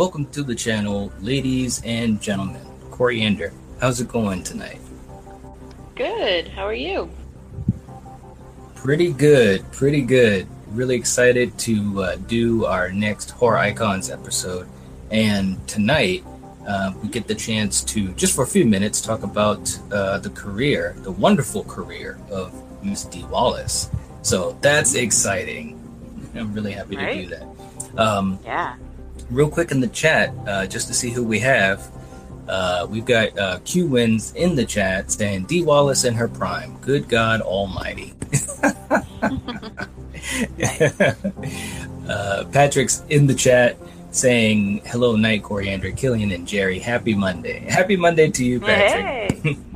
welcome to the channel, ladies and gentlemen. Coriander, how's it going tonight? Good. How are you? Pretty good, pretty good. Really excited to uh, do our next Horror Icons episode. And tonight, uh, we get the chance to, just for a few minutes, talk about uh, the career, the wonderful career of Miss Dee Wallace. So that's exciting. I'm really happy right? to do that. Um, yeah. Real quick in the chat, uh, just to see who we have. Uh, we've got uh, Q Wins in the chat saying Dee Wallace in her prime. Good God Almighty. uh, Patrick's in the chat saying hello, Night Coriander, Killian, and Jerry. Happy Monday. Happy Monday to you, Patrick. Hey.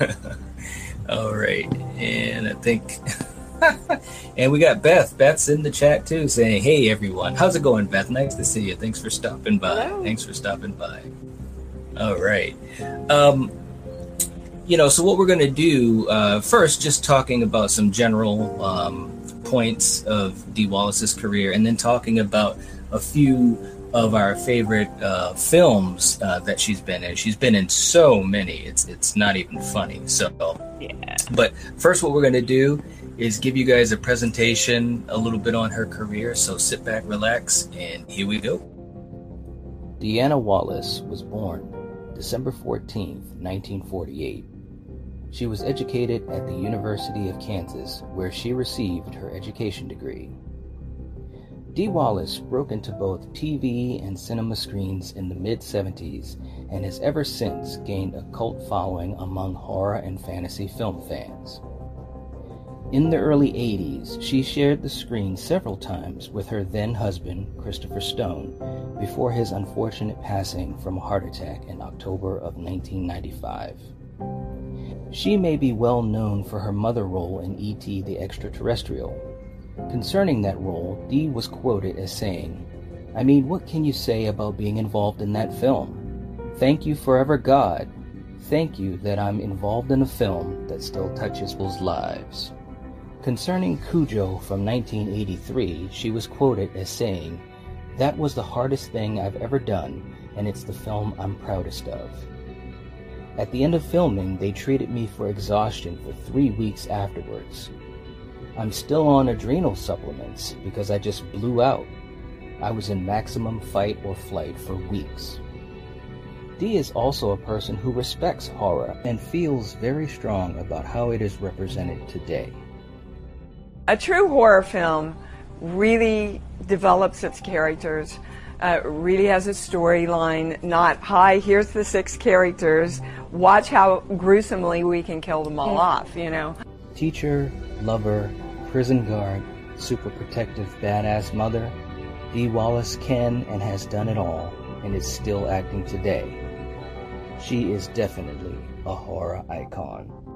All right, and I think. and we got Beth. Beth's in the chat too, saying, "Hey everyone, how's it going, Beth? Nice to see you. Thanks for stopping by. Hello. Thanks for stopping by." All right. Um, you know, so what we're going to do uh, first, just talking about some general um, points of Dee Wallace's career, and then talking about a few of our favorite uh, films uh, that she's been in. She's been in so many; it's it's not even funny. So, yeah. But first, what we're going to do is give you guys a presentation, a little bit on her career. So sit back, relax, and here we go. Deanna Wallace was born December 14, 1948. She was educated at the University of Kansas, where she received her education degree. Dee Wallace broke into both TV and cinema screens in the mid 70s and has ever since gained a cult following among horror and fantasy film fans. In the early 80s, she shared the screen several times with her then husband, Christopher Stone, before his unfortunate passing from a heart attack in October of 1995. She may be well known for her mother role in E.T. the Extraterrestrial. Concerning that role, Dee was quoted as saying, I mean, what can you say about being involved in that film? Thank you forever, God. Thank you that I'm involved in a film that still touches people's lives. Concerning Cujo from 1983, she was quoted as saying, That was the hardest thing I've ever done, and it's the film I'm proudest of. At the end of filming, they treated me for exhaustion for three weeks afterwards. I'm still on adrenal supplements because I just blew out. I was in maximum fight or flight for weeks. Dee is also a person who respects horror and feels very strong about how it is represented today. A true horror film really develops its characters, uh, really has a storyline, not, hi, here's the six characters, watch how gruesomely we can kill them all off, you know. Teacher, lover, prison guard, super protective badass mother, Dee Wallace can and has done it all and is still acting today. She is definitely a horror icon.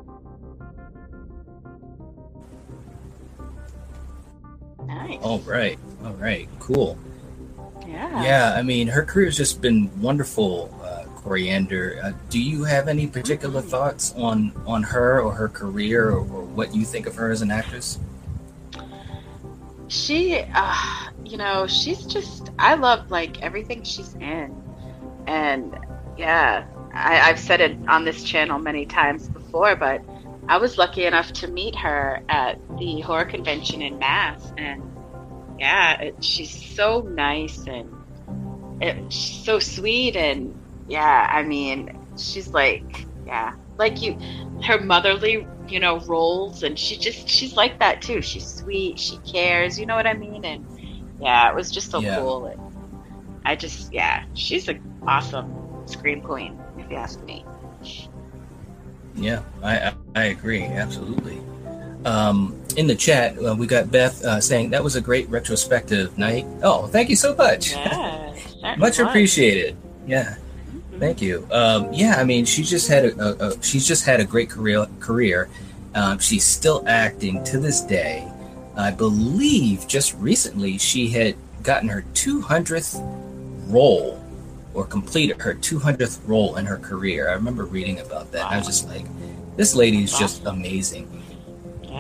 Nice. All right. All right. Cool. Yeah. Yeah. I mean, her career's just been wonderful. Uh, Coriander. Uh, do you have any particular mm-hmm. thoughts on on her or her career or, or what you think of her as an actress? She, uh, you know, she's just. I love like everything she's in, and yeah, I, I've said it on this channel many times before, but I was lucky enough to meet her at the horror convention in Mass, and yeah, it, she's so nice and it, she's so sweet, and yeah, I mean, she's like, yeah, like you, her motherly, you know, roles, and she just she's like that too. She's sweet, she cares, you know what I mean, and yeah, it was just so yeah. cool, and I just yeah, she's an awesome scream queen, if you ask me. Yeah, I, I, I agree absolutely. Um, in the chat, uh, we got Beth uh, saying that was a great retrospective night. Oh, thank you so much. Yeah, much appreciated. Yeah, mm-hmm. thank you. Um, yeah, I mean, she just had a, a, a, she's just had a great career. Career. Um, she's still acting to this day. I believe just recently she had gotten her 200th role or completed her 200th role in her career. I remember reading about that. Wow. I was just like, this lady is just amazing.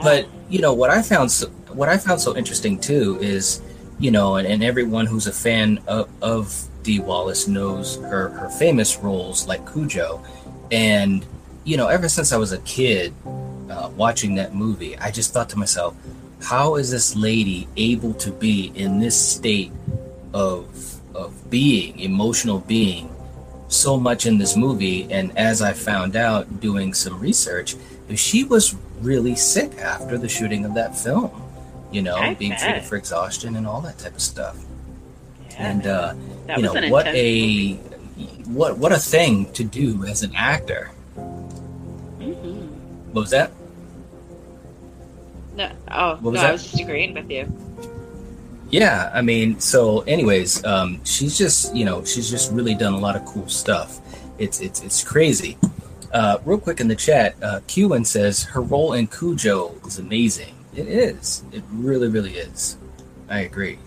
But you know what I found so, what I found so interesting too is you know, and, and everyone who's a fan of, of Dee Wallace knows her, her famous roles like Cujo. And, you know, ever since I was a kid uh, watching that movie, I just thought to myself, how is this lady able to be in this state of, of being, emotional being, so much in this movie? And as I found out doing some research, she was really sick after the shooting of that film, you know, I being bet. treated for exhaustion and all that type of stuff. Yeah, and, uh, you know, what a. Movie what what a thing to do as an actor. Mm-hmm. What was that? No, oh no, that? I was just agreeing with you. Yeah, I mean, so anyways, um, she's just you know she's just really done a lot of cool stuff. It's it's it's crazy. Uh, real quick in the chat, uh, says her role in Cujo is amazing. It is. It really, really is. I agree.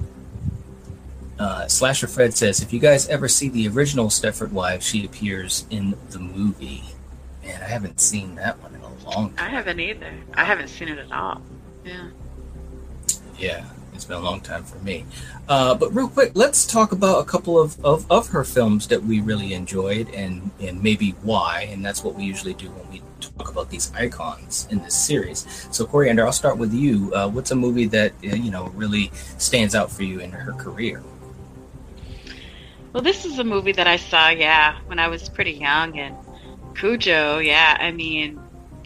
Uh, Slasher Fred says, if you guys ever see the original Stepford Wives, she appears in the movie. Man, I haven't seen that one in a long time. I haven't either. I haven't seen it at all. Yeah. Yeah, it's been a long time for me. Uh, but real quick, let's talk about a couple of, of, of her films that we really enjoyed and, and maybe why. And that's what we usually do when we talk about these icons in this series. So, Coriander, I'll start with you. Uh, what's a movie that uh, you know really stands out for you in her career? Well, this is a movie that I saw, yeah, when I was pretty young. And Cujo, yeah, I mean,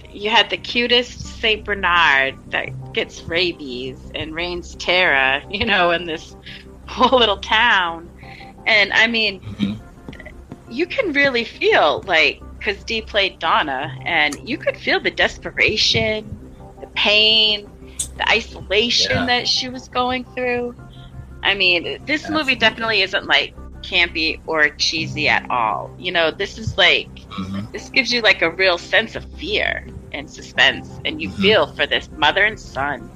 you had the cutest Saint Bernard that gets rabies and reigns terror, you know, in this whole little town. And I mean, mm-hmm. you can really feel like, because Dee played Donna, and you could feel the desperation, the pain, the isolation yeah. that she was going through. I mean, this Absolutely. movie definitely isn't like campy or cheesy at all. You know, this is like mm-hmm. this gives you like a real sense of fear and suspense, and you mm-hmm. feel for this mother and son,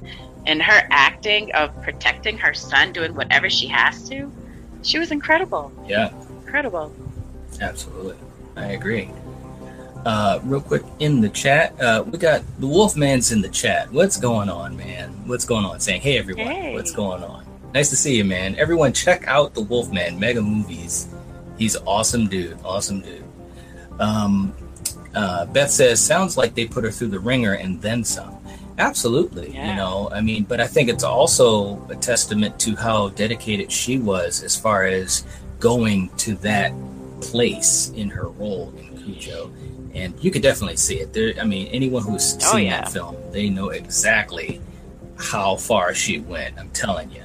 and her acting of protecting her son, doing whatever she has to. She was incredible. Yeah, incredible. Absolutely, I agree. Uh, real quick in the chat, uh, we got the Wolfman's in the chat. What's going on, man? What's going on? Saying, hey everyone, hey. what's going on? Nice to see you, man. Everyone, check out the Wolfman Mega Movies. He's awesome, dude. Awesome, dude. Um, uh, Beth says, sounds like they put her through the wringer and then some. Absolutely. Yeah. You know, I mean, but I think it's also a testament to how dedicated she was as far as going to that place in her role in Cujo. And you could definitely see it. There, I mean, anyone who's oh, seen yeah. that film, they know exactly how far she went. I'm telling you.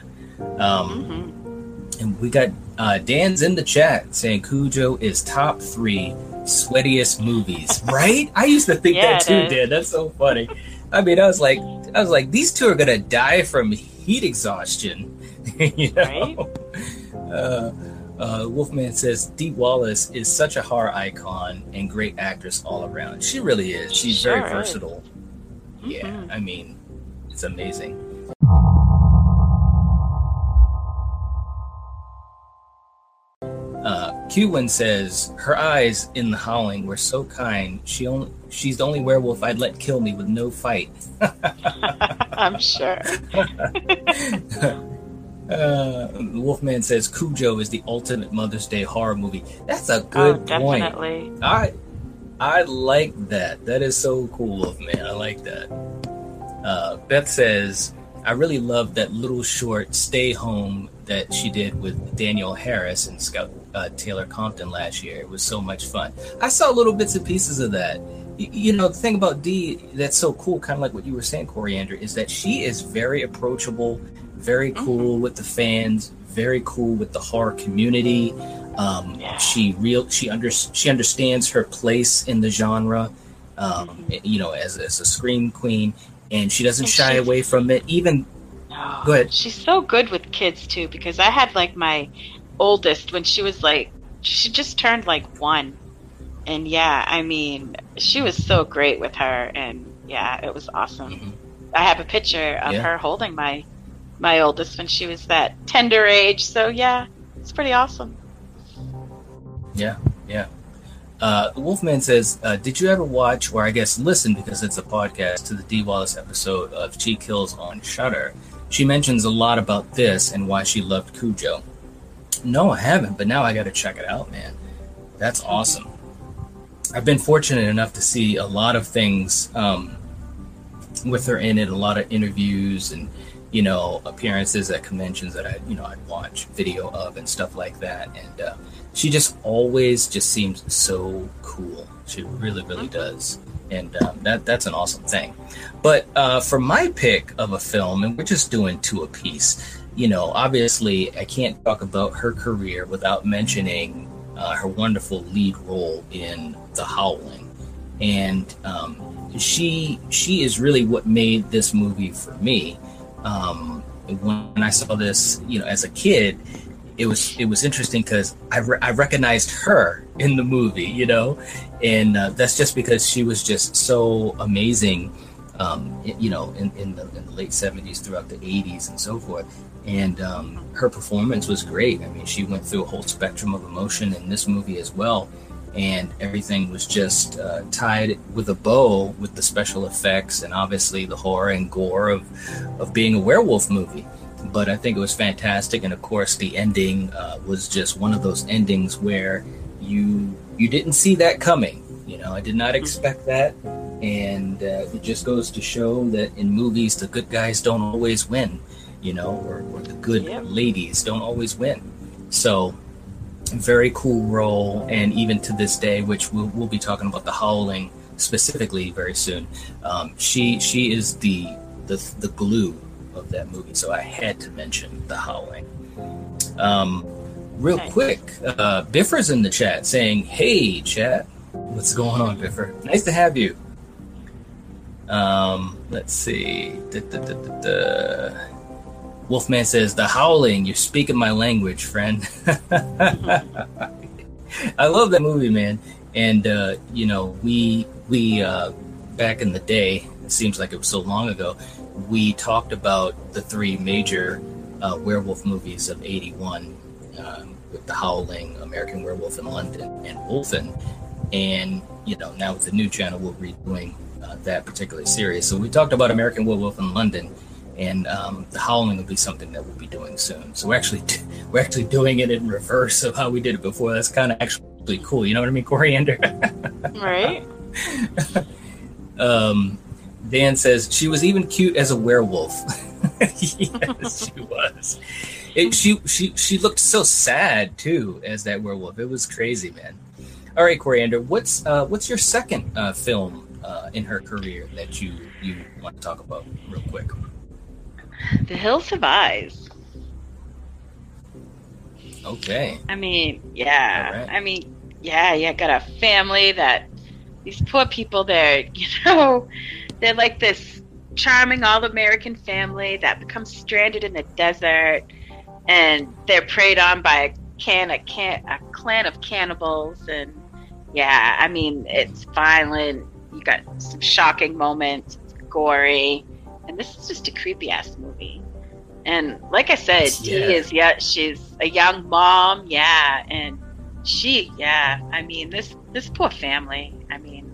Um, mm-hmm. And we got uh, Dan's in the chat saying Cujo is top three sweatiest movies. right? I used to think yeah, that too, Dan. That's so funny. I mean, I was like, I was like, these two are gonna die from heat exhaustion. you know? Right? Uh, uh, Wolfman says Dee Wallace is such a horror icon and great actress all around. She really is. She's sure very versatile. Mm-hmm. Yeah, I mean, it's amazing. Qin says her eyes in the howling were so kind. She only she's the only werewolf I'd let kill me with no fight. I'm sure. uh, Wolfman says Cujo is the ultimate Mother's Day horror movie. That's a good oh, point. I I like that. That is so cool, Wolfman. I like that. Uh, Beth says I really love that little short "Stay Home" that she did with Danielle Harris and Scout uh, Taylor Compton last year. It was so much fun. I saw little bits and pieces of that. Y- you know, the thing about Dee that's so cool, kind of like what you were saying, Coriander, is that she is very approachable, very mm-hmm. cool mm-hmm. with the fans, very cool with the horror community. Um, yeah. She real she under she understands her place in the genre. Um, mm-hmm. You know, as as a scream queen, and she doesn't and shy away from it. Even oh, go ahead. She's so good with kids too, because I had like my oldest when she was like she just turned like one and yeah i mean she was so great with her and yeah it was awesome mm-hmm. i have a picture of yeah. her holding my my oldest when she was that tender age so yeah it's pretty awesome yeah yeah uh, Wolfman says, uh, "Did you ever watch, or I guess listen, because it's a podcast, to the Dee Wallace episode of She Kills on Shudder? she mentions a lot about this and why she loved Cujo. No, I haven't, but now I got to check it out, man. That's awesome. I've been fortunate enough to see a lot of things um, with her in it, a lot of interviews and you know appearances at conventions that I you know I'd watch video of and stuff like that. And uh, she just always just seems so cool. She really, really does, and um, that that's an awesome thing. But uh, for my pick of a film, and we're just doing two a piece. You know, obviously, I can't talk about her career without mentioning uh, her wonderful lead role in The Howling, and um, she she is really what made this movie for me. Um, when I saw this, you know, as a kid, it was it was interesting because I, re- I recognized her in the movie, you know, and uh, that's just because she was just so amazing, um, you know, in, in, the, in the late seventies, throughout the eighties, and so forth and um, her performance was great. I mean, she went through a whole spectrum of emotion in this movie as well, and everything was just uh, tied with a bow with the special effects and obviously the horror and gore of of being a werewolf movie. But I think it was fantastic, and of course, the ending uh, was just one of those endings where you you didn't see that coming. You know, I did not expect that, and uh, it just goes to show that in movies, the good guys don't always win you know, or, or the good yep. ladies don't always win. So, very cool role, and even to this day, which we'll, we'll be talking about the Howling specifically very soon. Um, she she is the the the glue of that movie, so I had to mention the Howling. Um, real nice. quick, uh, Biffer's in the chat saying, "Hey, chat, what's going on, Biffer? Nice to have you." Um, let's see. Da, da, da, Wolfman says, "The howling, you're speaking my language, friend." I love that movie, man. And uh, you know, we we uh, back in the day, it seems like it was so long ago. We talked about the three major uh, werewolf movies of '81, um, with The Howling, American Werewolf in London, and Wolfen. And you know, now with the new channel, we're redoing uh, that particular series. So we talked about American Werewolf in London and um, the howling will be something that we'll be doing soon. So we're actually we're actually doing it in reverse of how we did it before. That's kind of actually cool. You know what I mean, Coriander? right. um, Dan says she was even cute as a werewolf. yes, she was. It, she she she looked so sad too as that werewolf. It was crazy, man. All right, Coriander, what's uh, what's your second uh, film uh, in her career that you you want to talk about real quick? The Hills Have Eyes. Okay. I mean, yeah. Right. I mean, yeah, you got a family that these poor people they're you know they're like this charming all American family that becomes stranded in the desert and they're preyed on by a can a can a clan of cannibals and yeah, I mean it's violent. You got some shocking moments, it's gory and this is just a creepy ass movie. And like I said, yeah. Dee is yeah, she's a young mom, yeah, and she, yeah, I mean this this poor family. I mean,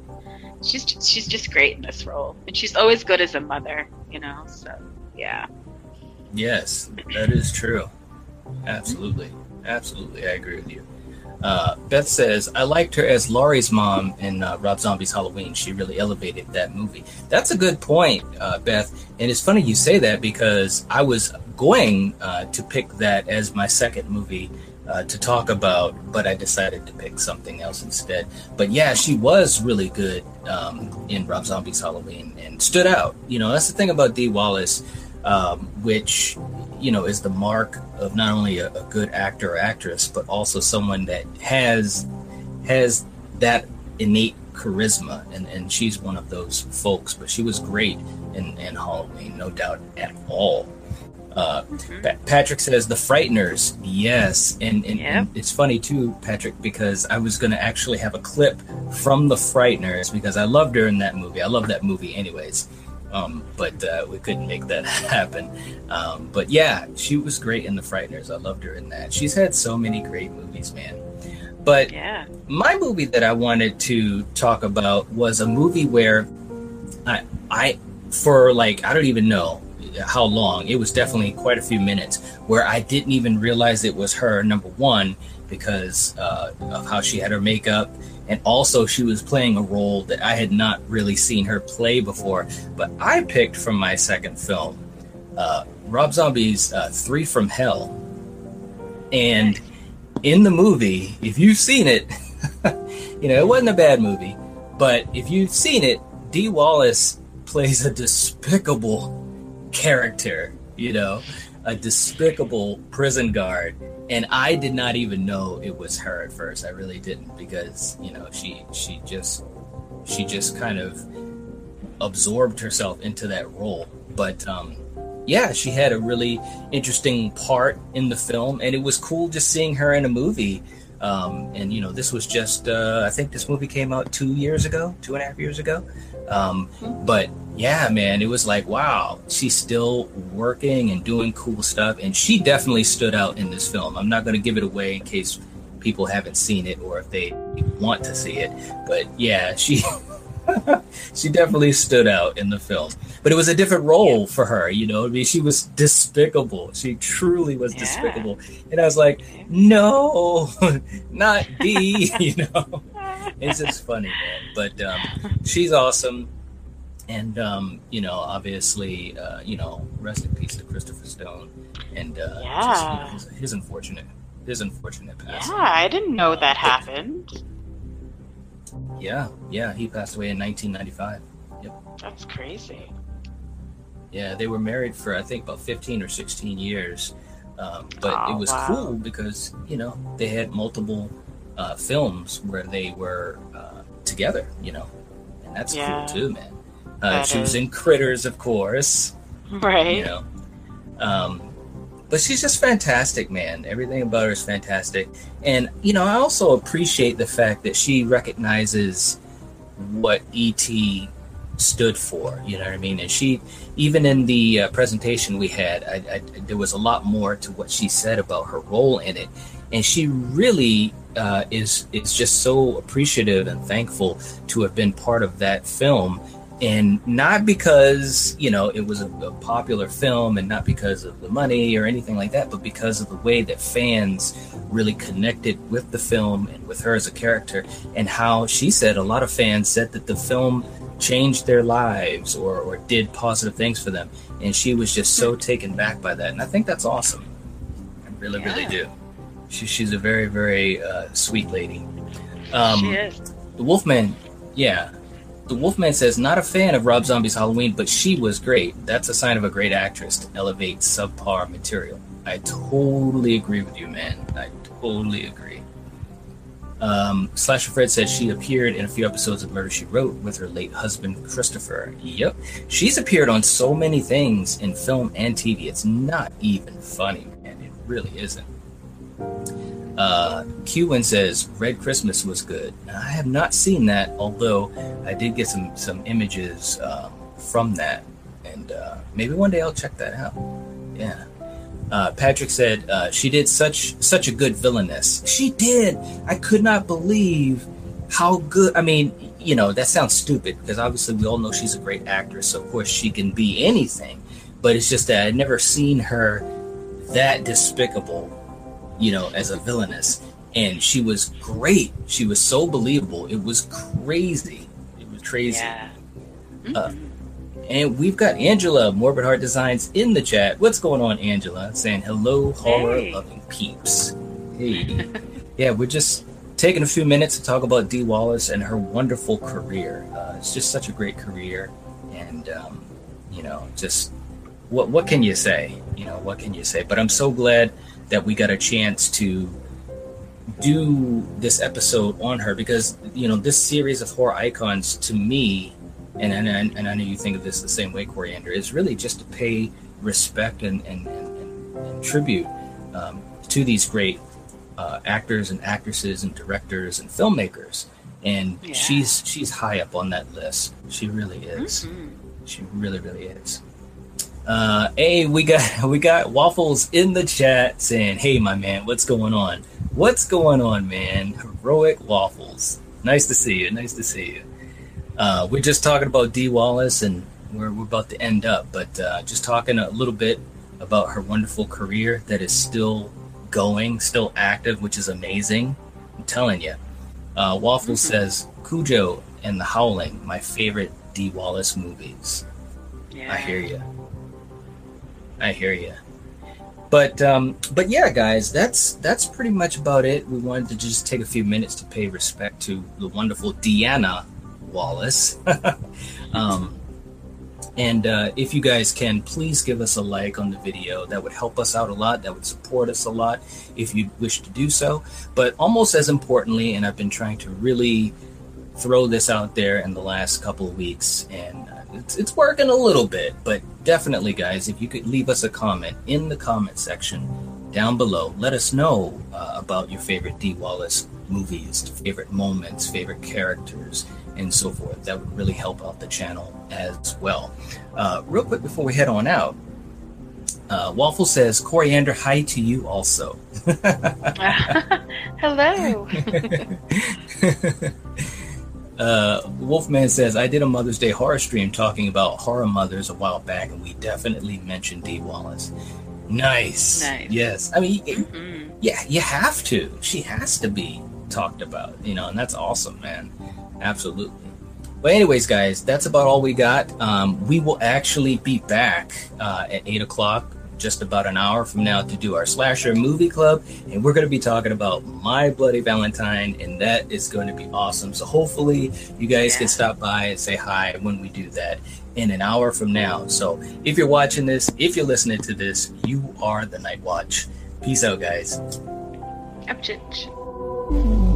she's just, she's just great in this role, and she's always good as a mother, you know. So yeah. Yes, that is true. Absolutely, absolutely, I agree with you. Uh, Beth says, I liked her as Laurie's mom in uh, Rob Zombie's Halloween. She really elevated that movie. That's a good point, uh, Beth. And it's funny you say that because I was going uh, to pick that as my second movie uh, to talk about, but I decided to pick something else instead. But yeah, she was really good um, in Rob Zombie's Halloween and stood out. You know, that's the thing about Dee Wallace, um, which you know is the mark of not only a, a, good actor or actress but also someone that has has that innate charisma. And, and she's one of those folks but she was great in, in halloween no doubt at all. Uh, pa- Patrick says the Frighteners, yes, and, and, and, it's funny too, Patrick, because I was going to actually have a clip from the Frighteners because I loved her in that movie. I love that movie, anyways um, but uh, we couldn't make that happen. Um, but yeah, she was great in The Frighteners. I loved her in that. She's had so many great movies, man. But yeah. my movie that I wanted to talk about was a movie where I, I, for like, I don't even know, how long. It was definitely quite a few minutes where I didn't even realize it was her. Number one, because uh, of how she had her makeup, and also she was playing a role that I had not really seen her play before. But I picked from my second film, uh, Rob Zombie's uh, Three from Hell, and in the movie, if you've seen it, you know it wasn't a bad movie, but if you've seen it, Dee Wallace plays a despicable character, you know, a despicable prison guard. And I did not even know it was her at first. I really didn't because, you know, she she just she just kind of absorbed herself into that role. But um yeah, she had a really interesting part in the film and it was cool just seeing her in a movie. Um, and you know, this was just uh, I think this movie came out two years ago, two and a half years ago. Um, but yeah, man, it was like, wow, she's still working and doing cool stuff. And she definitely stood out in this film. I'm not going to give it away in case people haven't seen it or if they want to see it. But yeah, she. she definitely stood out in the film, but it was a different role yeah. for her. You know, I mean, she was despicable. She truly was yeah. despicable, and I was like, "No, not Dee." you know, it's just funny, man. But um, she's awesome, and um, you know, obviously, uh, you know, rest in peace to Christopher Stone, and uh, yeah, just, you know, his, his, unfortunate, his unfortunate passing. Yeah, I didn't know that happened. Yeah, yeah, he passed away in 1995. Yep. That's crazy. Yeah, they were married for I think about 15 or 16 years. Um, but oh, it was wow. cool because you know they had multiple uh, films where they were uh, together, you know, and that's yeah. cool too, man. Uh, she was in Critters, of course, right? You know, um, but she's just fantastic, man. Everything about her is fantastic, and you know, I also appreciate the fact that she recognizes what ET stood for. You know what I mean? And she, even in the uh, presentation we had, I, I, there was a lot more to what she said about her role in it, and she really uh, is is just so appreciative and thankful to have been part of that film. And not because you know it was a, a, popular film and not because of the money or anything like that but because of the way that fans really connected with the film and with her as a character and how she said a lot of fans said that the film changed their lives or, or did positive things for them. And she was just so taken back by that. And i think that's awesome. I really yeah. really do she, she's a very, very uh, sweet lady. Um, she is. The Wolfman, yeah. The Wolfman says, not a fan of Rob Zombie's Halloween, but she was great. That's a sign of a great actress to elevate subpar material. I totally agree with you, man. I totally agree. Um, Slasher Fred said she appeared in a few episodes of Murder She Wrote with her late husband Christopher. Yep, she's appeared on so many things in film and TV. It's not even funny, and it really isn't. Uh, Qwin says Red Christmas was good. I have not seen that, although I did get some some images um, from that, and uh, maybe one day I'll check that out. Yeah. Uh, Patrick said uh, she did such such a good villainess. She did. I could not believe how good. I mean, you know, that sounds stupid because obviously we all know she's a great actress. So of course she can be anything, but it's just that I'd never seen her that despicable you know, as a villainess. And she was great. She was so believable. It was crazy. It was crazy. Yeah. Uh, and we've got Angela, Morbid Heart Designs, in the chat. What's going on, Angela? Saying hello, horror loving peeps. Hey. yeah, we're just taking a few minutes to talk about Dee Wallace and her wonderful career. Uh, it's just such a great career. And, um, you know, just what, what can you say? You know, what can you say? But I'm so glad that we got a chance to do this episode on her because you know this series of horror icons to me and and, and I know you think of this the same way Coriander is really just to pay respect and and, and, and tribute um, to these great uh, actors and actresses and directors and filmmakers and yeah. she's she's high up on that list she really is mm-hmm. she really really is uh, hey, we got we got waffles in the chat saying, "Hey, my man, what's going on? What's going on, man? Heroic waffles. Nice to see you. Nice to see you. Uh, we're just talking about Dee Wallace, and we're, we're about to end up, but uh, just talking a little bit about her wonderful career that is still going, still active, which is amazing. I'm telling you. Uh, Waffle mm-hmm. says Cujo and The Howling, my favorite Dee Wallace movies. Yeah. I hear you. I hear you. But um, but yeah, guys, that's that's pretty much about it. We wanted to just take a few minutes to pay respect to the wonderful Deanna Wallace. um, and uh, if you guys can, please give us a like on the video. That would help us out a lot. That would support us a lot if you wish to do so. But almost as importantly, and I've been trying to really throw this out there in the last couple of weeks, and it's, it's working a little bit. But definitely, guys, if you could leave us a comment in the comment section down below, let us know uh, about your favorite Dee Wallace movies, favorite moments, favorite characters and so forth. That would really help out the channel as well. Uh, real quick before we head on out, uh, Waffle says, Coriander, hi to you also. Hello. uh, Wolfman says, I did a Mother's Day horror stream talking about horror mothers a while back, and we definitely mentioned Dee Wallace. Nice. Nice. Yes. I mean, mm-hmm. yeah, you have to. She has to be talked about, you know, and that's awesome, man. Absolutely. But anyways, guys, that's about all we got. Um, we will actually be back uh, at eight o'clock, just about an hour from now, to do our slasher movie club, and we're going to be talking about My Bloody Valentine, and that is going to be awesome. So hopefully, you guys yeah. can stop by and say hi when we do that in an hour from now. So if you're watching this, if you're listening to this, you are the Night Watch. Peace out, guys. Upchich.